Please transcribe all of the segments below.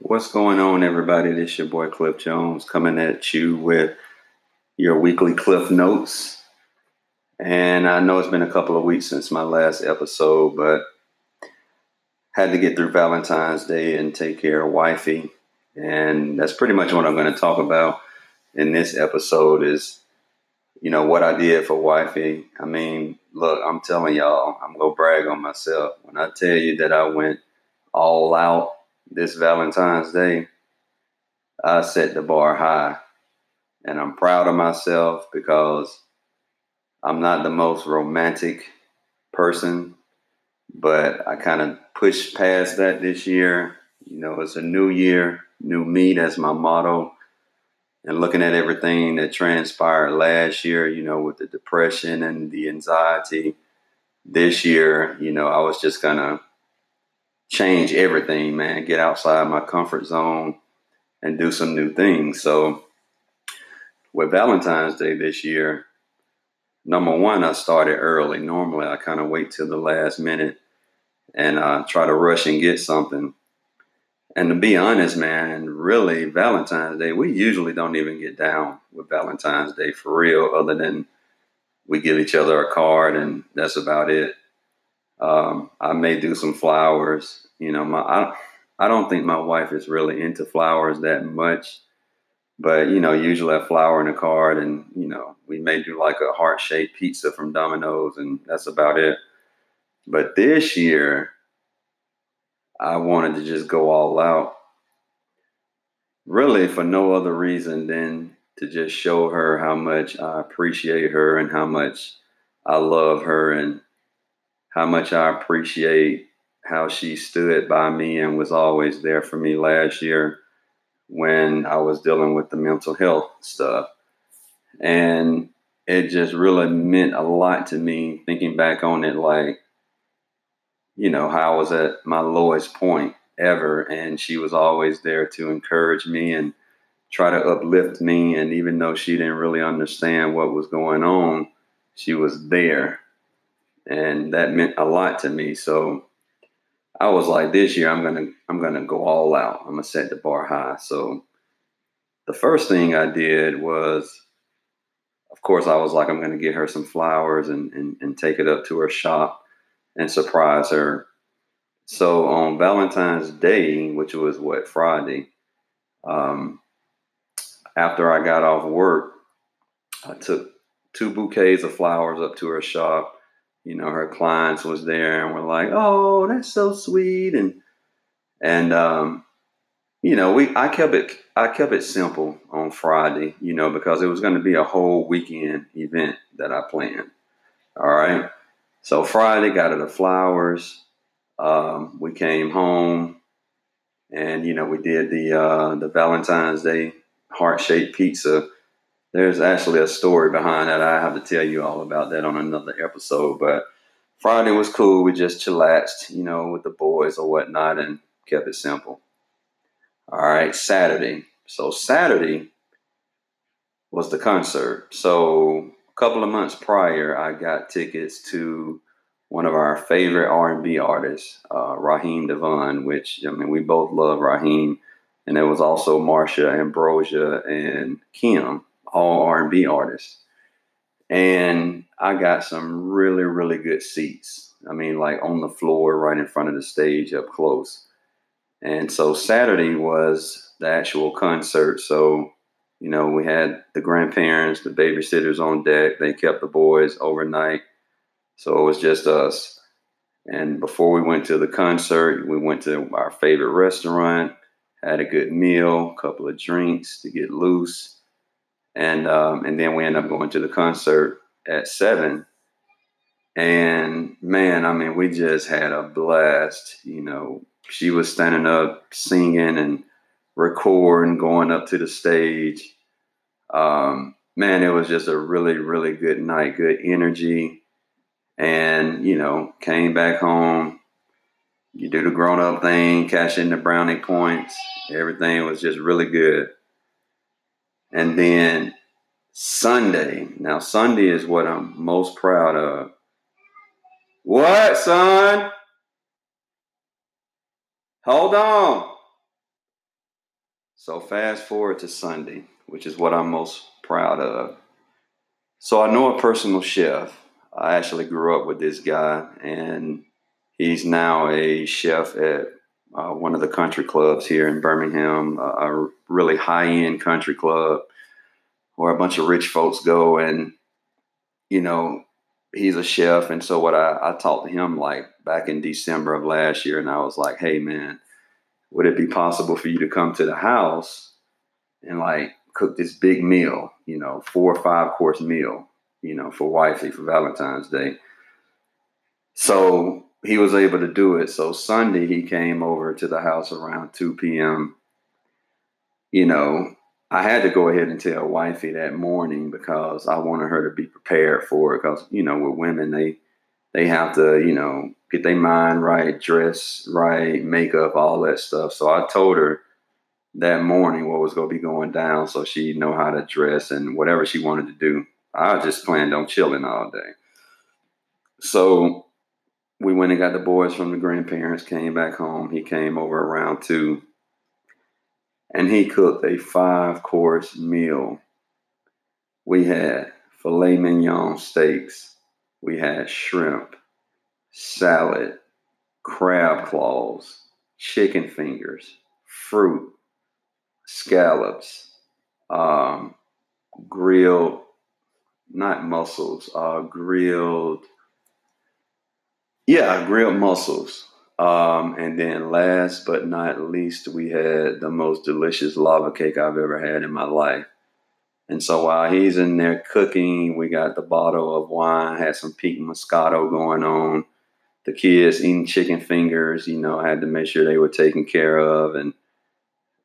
What's going on, everybody? This is your boy Cliff Jones coming at you with your weekly Cliff Notes. And I know it's been a couple of weeks since my last episode, but had to get through Valentine's Day and take care of wifey. And that's pretty much what I'm going to talk about in this episode is, you know, what I did for wifey. I mean, look, I'm telling y'all, I'm going to brag on myself. When I tell you that I went all out this Valentine's Day, I set the bar high. And I'm proud of myself because I'm not the most romantic person, but I kind of pushed past that this year. You know, it's a new year, new me. That's my motto. And looking at everything that transpired last year, you know, with the depression and the anxiety, this year, you know, I was just to change everything, man. Get outside my comfort zone and do some new things. So, with Valentine's Day this year, number one, I started early. Normally, I kind of wait till the last minute and uh, try to rush and get something. And to be honest, man, really, Valentine's Day, we usually don't even get down with Valentine's Day for real, other than we give each other a card and that's about it. Um, I may do some flowers. You know, my I, I don't think my wife is really into flowers that much, but you know, usually a flower and a card, and you know, we may do like a heart shaped pizza from Domino's, and that's about it. But this year, I wanted to just go all out, really for no other reason than to just show her how much I appreciate her and how much I love her and how much I appreciate how she stood by me and was always there for me last year when I was dealing with the mental health stuff. And it just really meant a lot to me thinking back on it like, you know, how I was at my lowest point ever. And she was always there to encourage me and try to uplift me. And even though she didn't really understand what was going on, she was there and that meant a lot to me. So I was like, this year I'm gonna I'm gonna go all out. I'm gonna set the bar high. So the first thing I did was, of course, I was like, I'm gonna get her some flowers and and, and take it up to her shop and surprise her. So on Valentine's Day, which was what Friday, um, after I got off work, I took two bouquets of flowers up to her shop you know, her clients was there and were like, "Oh, that's so sweet," and and um, you know, we I kept it I kept it simple on Friday, you know, because it was going to be a whole weekend event that I planned. All right, so Friday got her the flowers. Um, we came home, and you know, we did the uh, the Valentine's Day heart shaped pizza there's actually a story behind that. I have to tell you all about that on another episode. But Friday was cool. We just chillaxed, you know, with the boys or whatnot and kept it simple. All right, Saturday. So Saturday was the concert. So a couple of months prior, I got tickets to one of our favorite R&B artists, uh, Raheem DeVaughn, which I mean we both love Raheem, and there was also Marsha Ambrosius and Kem all R&B artists. And I got some really, really good seats. I mean, like on the floor right in front of the stage up close. And so Saturday was the actual concert. So, you know, we had the grandparents, the babysitters on deck. They kept the boys overnight. So it was just us. And before we went to the concert, we went to our favorite restaurant, had a good meal, a couple of drinks to get loose and um, and then we end up going to the concert at seven. And man, I mean, we just had a blast. You know, she was standing up singing and recording, going up to the stage. Um, man, it was just a really, really good night, good energy. And, you know, came back home. You do the grown up thing, cash in the brownie points. Everything was just really good. And then Sunday. Now, Sunday is what I'm most proud of. What, son? Hold on. So fast forward to Sunday, which is what I'm most proud of. So I know a personal chef. I actually grew up with this guy, and he's now a chef at uh, one of the country clubs here in Birmingham, a really high end country club where a bunch of rich folks go. And, you know, he's a chef. And so what I, I talked to him like back in December of last year, and I was like, hey, man, would it be possible for you to come to the house and like cook this big meal, you know, four or five course meal, you know, for wifey for Valentine's Day? So he was able to do it. So Sunday he came over to the house around 2 p.m. You know, I had to go ahead and tell wifey that morning because I wanted her to be prepared for it. Because you know, with women, they they have to you know get their mind right, dress right, makeup, all that stuff. So I told her that morning what was going to be going down, so she know how to dress and whatever she wanted to do. I just planned on chilling all day. So we went and got the boys from the grandparents, came back home. He came over around two, and he cooked a five course meal. We had filet mignon steaks, we had shrimp, salad, crab claws, chicken fingers, fruit, scallops, um, grilled, not mussels, uh, grilled yeah, grilled mussels. Um, and then last but not least, we had the most delicious lava cake I've ever had in my life. And so while he's in there cooking, we got the bottle of wine, had some pink Moscato going on. The kids eating chicken fingers, you know, I had to make sure they were taken care of. And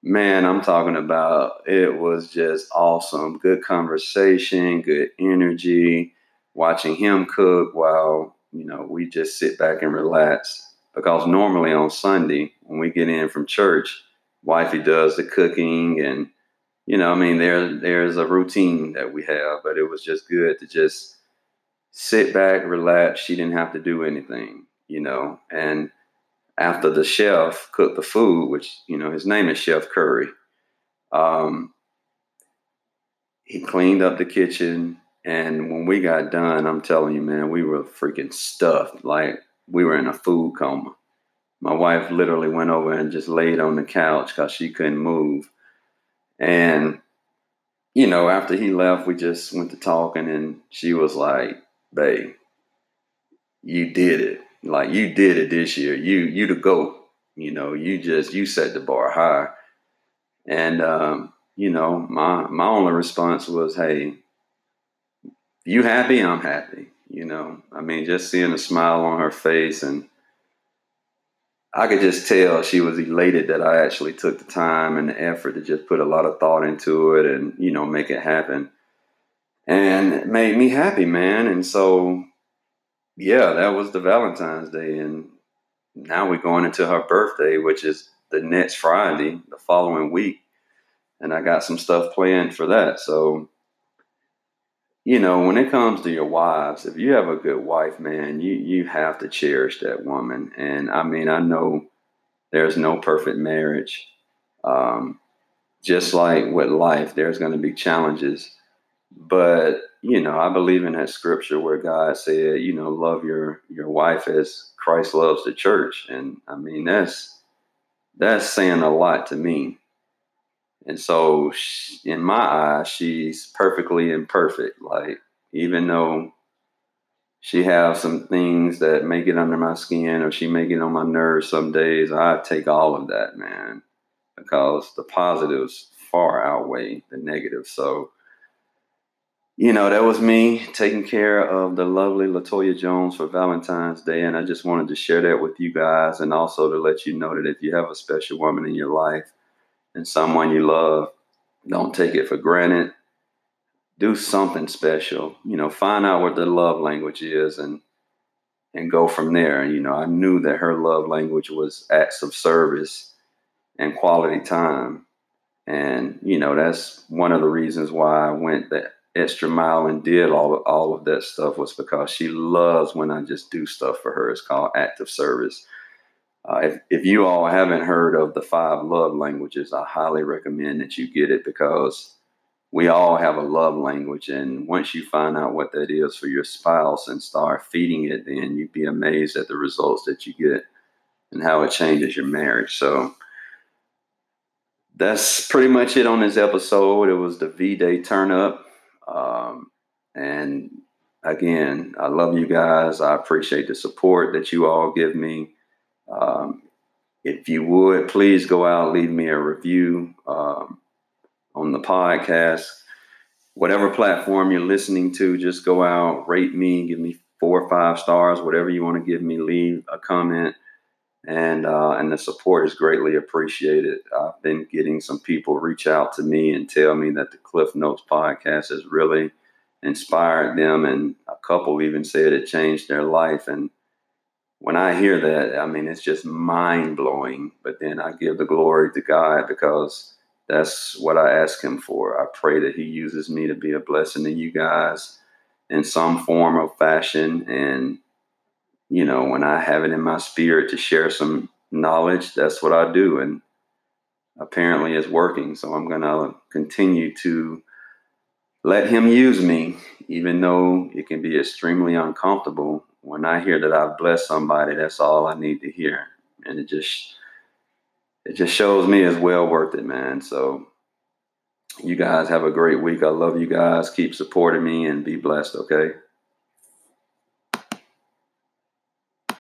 man, I'm talking about it was just awesome. Good conversation, good energy, watching him cook while you know, we just sit back and relax. Because normally on Sunday, when we get in from church, wifey does the cooking and you know, I mean, there there's a routine that we have, but it was just good to just sit back, relax. She didn't have to do anything, you know. And after the chef cooked the food, which you know his name is Chef Curry, um, he cleaned up the kitchen. And when we got done, I'm telling you, man, we were freaking stuffed. Like we were in a food coma. My wife literally went over and just laid on the couch because she couldn't move. And, you know, after he left, we just went to talking, and she was like, babe, you did it. Like you did it this year. You you the goat. You know, you just you set the bar high. And um, you know, my my only response was, hey, you happy, I'm happy. You know, I mean, just seeing a smile on her face, and I could just tell she was elated that I actually took the time and the effort to just put a lot of thought into it and, you know, make it happen. And it made me happy, man. And so, yeah, that was the Valentine's Day. And now we're going into her birthday, which is the next Friday, the following week. And I got some stuff planned for that. So, you know, when it comes to your wives, if you have a good wife, man, you you have to cherish that woman. And I mean, I know there's no perfect marriage. Um, just like with life, there's going to be challenges. But you know, I believe in that scripture where God said, you know, love your your wife as Christ loves the church, and I mean that's that's saying a lot to me. And so, she, in my eyes, she's perfectly imperfect. Like, even though she has some things that may get under my skin or she may get on my nerves some days, I take all of that, man, because the positives far outweigh the negatives. So, you know, that was me taking care of the lovely Latoya Jones for Valentine's Day. And I just wanted to share that with you guys and also to let you know that if you have a special woman in your life, and someone you love, don't take it for granted. Do something special. You know, find out what the love language is and and go from there. And you know, I knew that her love language was acts of service and quality time. And, you know, that's one of the reasons why I went the extra mile and did all of, all of that stuff was because she loves when I just do stuff for her. It's called active service. Uh, if, if you all haven't heard of the five love languages, I highly recommend that you get it because we all have a love language. And once you find out what that is for your spouse and start feeding it, then you'd be amazed at the results that you get and how it changes your marriage. So that's pretty much it on this episode. It was the V Day turn up. Um, and again, I love you guys. I appreciate the support that you all give me. Um, if you would, please go out, leave me a review um, on the podcast. Whatever platform you're listening to, just go out, rate me, give me four or five stars, whatever you want to give me, leave a comment. And uh, and the support is greatly appreciated. I've been getting some people reach out to me and tell me that the Cliff Notes podcast has really inspired them, and a couple even said it changed their life. And when I hear that, I mean, it's just mind blowing. But then I give the glory to God because that's what I ask Him for. I pray that He uses me to be a blessing to you guys in some form or fashion. And, you know, when I have it in my spirit to share some knowledge, that's what I do. And apparently it's working. So I'm going to continue to let Him use me, even though it can be extremely uncomfortable when I hear that I've blessed somebody, that's all I need to hear. And it just it just shows me it's well worth it, man. So you guys have a great week. I love you guys. Keep supporting me and be blessed, okay?